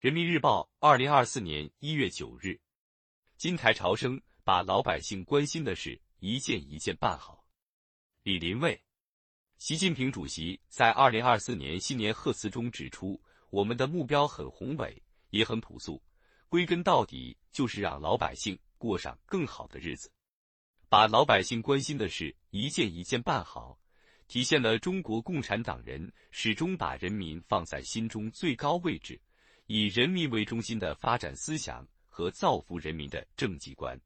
人民日报，二零二四年一月九日，金台潮生把老百姓关心的事一件一件办好。李林蔚，习近平主席在二零二四年新年贺词中指出，我们的目标很宏伟，也很朴素，归根到底就是让老百姓过上更好的日子。把老百姓关心的事一件一件办好，体现了中国共产党人始终把人民放在心中最高位置，以人民为中心的发展思想和造福人民的政绩观。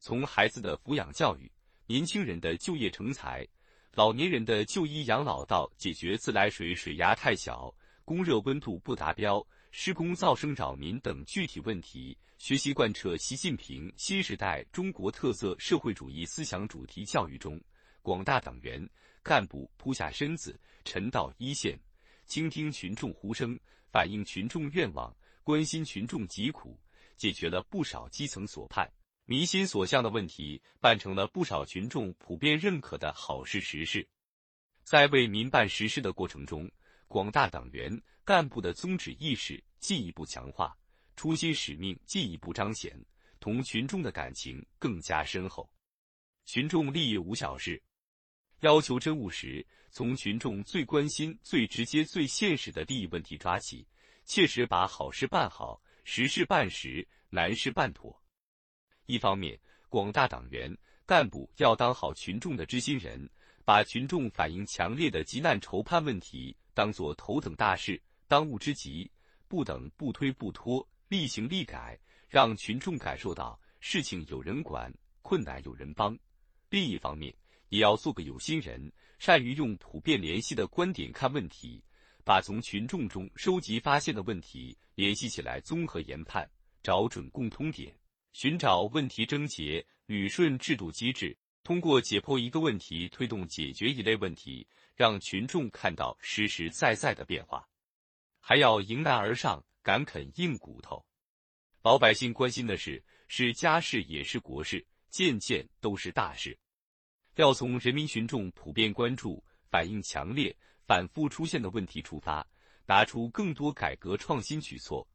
从孩子的抚养教育、年轻人的就业成才、老年人的就医养老，到解决自来水水压太小、供热温度不达标、施工噪声扰民等具体问题。学习贯彻习近平新时代中国特色社会主义思想主题教育中，广大党员干部扑下身子，沉到一线，倾听群众呼声，反映群众愿望，关心群众疾苦，解决了不少基层所盼、民心所向的问题，办成了不少群众普遍认可的好事实事。在为民办实事的过程中，广大党员干部的宗旨意识进一步强化。初心使命进一步彰显，同群众的感情更加深厚。群众利益无小事，要求真务实，从群众最关心、最直接、最现实的利益问题抓起，切实把好事办好，实事办实，难事办妥。一方面，广大党员干部要当好群众的知心人，把群众反映强烈的急难愁盼问题当作头等大事、当务之急，不等不推不拖。立行立改，让群众感受到事情有人管，困难有人帮。另一方面，也要做个有心人，善于用普遍联系的观点看问题，把从群众中收集发现的问题联系起来，综合研判，找准共通点，寻找问题症结，捋顺制度机制，通过解剖一个问题，推动解决一类问题，让群众看到实实在在的变化。还要迎难而上。敢啃硬骨头，老百姓关心的事是家事也是国事，件件都是大事。要从人民群众普遍关注、反映强烈、反复出现的问题出发，拿出更多改革创新举措，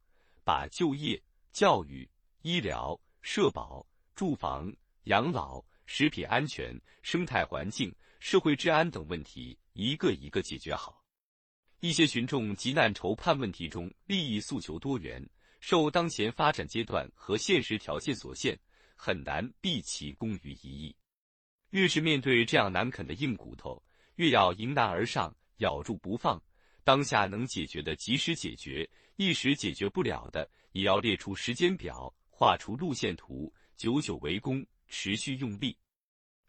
把就业、教育、医疗、社保、住房、养老、食品安全、生态环境、社会治安等问题一个一个解决好。一些群众急难愁盼问题中，利益诉求多元，受当前发展阶段和现实条件所限，很难毕其功于一役。越是面对这样难啃的硬骨头，越要迎难而上，咬住不放。当下能解决的及时解决，一时解决不了的，也要列出时间表，画出路线图，久久为功，持续用力。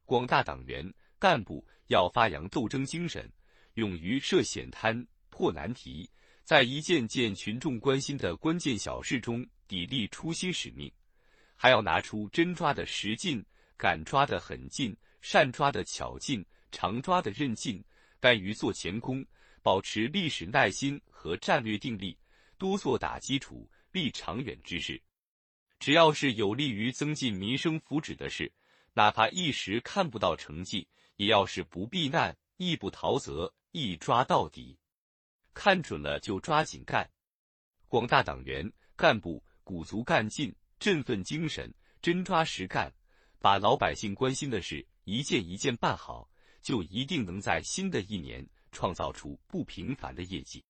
广大党员干部要发扬斗争精神，勇于涉险滩。破难题，在一件件群众关心的关键小事中砥砺初心使命，还要拿出真抓的实劲、敢抓的狠劲、善抓的巧劲、常抓的韧劲，甘于做前功，保持历史耐心和战略定力，多做打基础、立长远之事。只要是有利于增进民生福祉的事，哪怕一时看不到成绩，也要是不避难、亦不逃责，一抓到底。看准了就抓紧干，广大党员干部鼓足干劲、振奋精神，真抓实干，把老百姓关心的事一件一件办好，就一定能在新的一年创造出不平凡的业绩。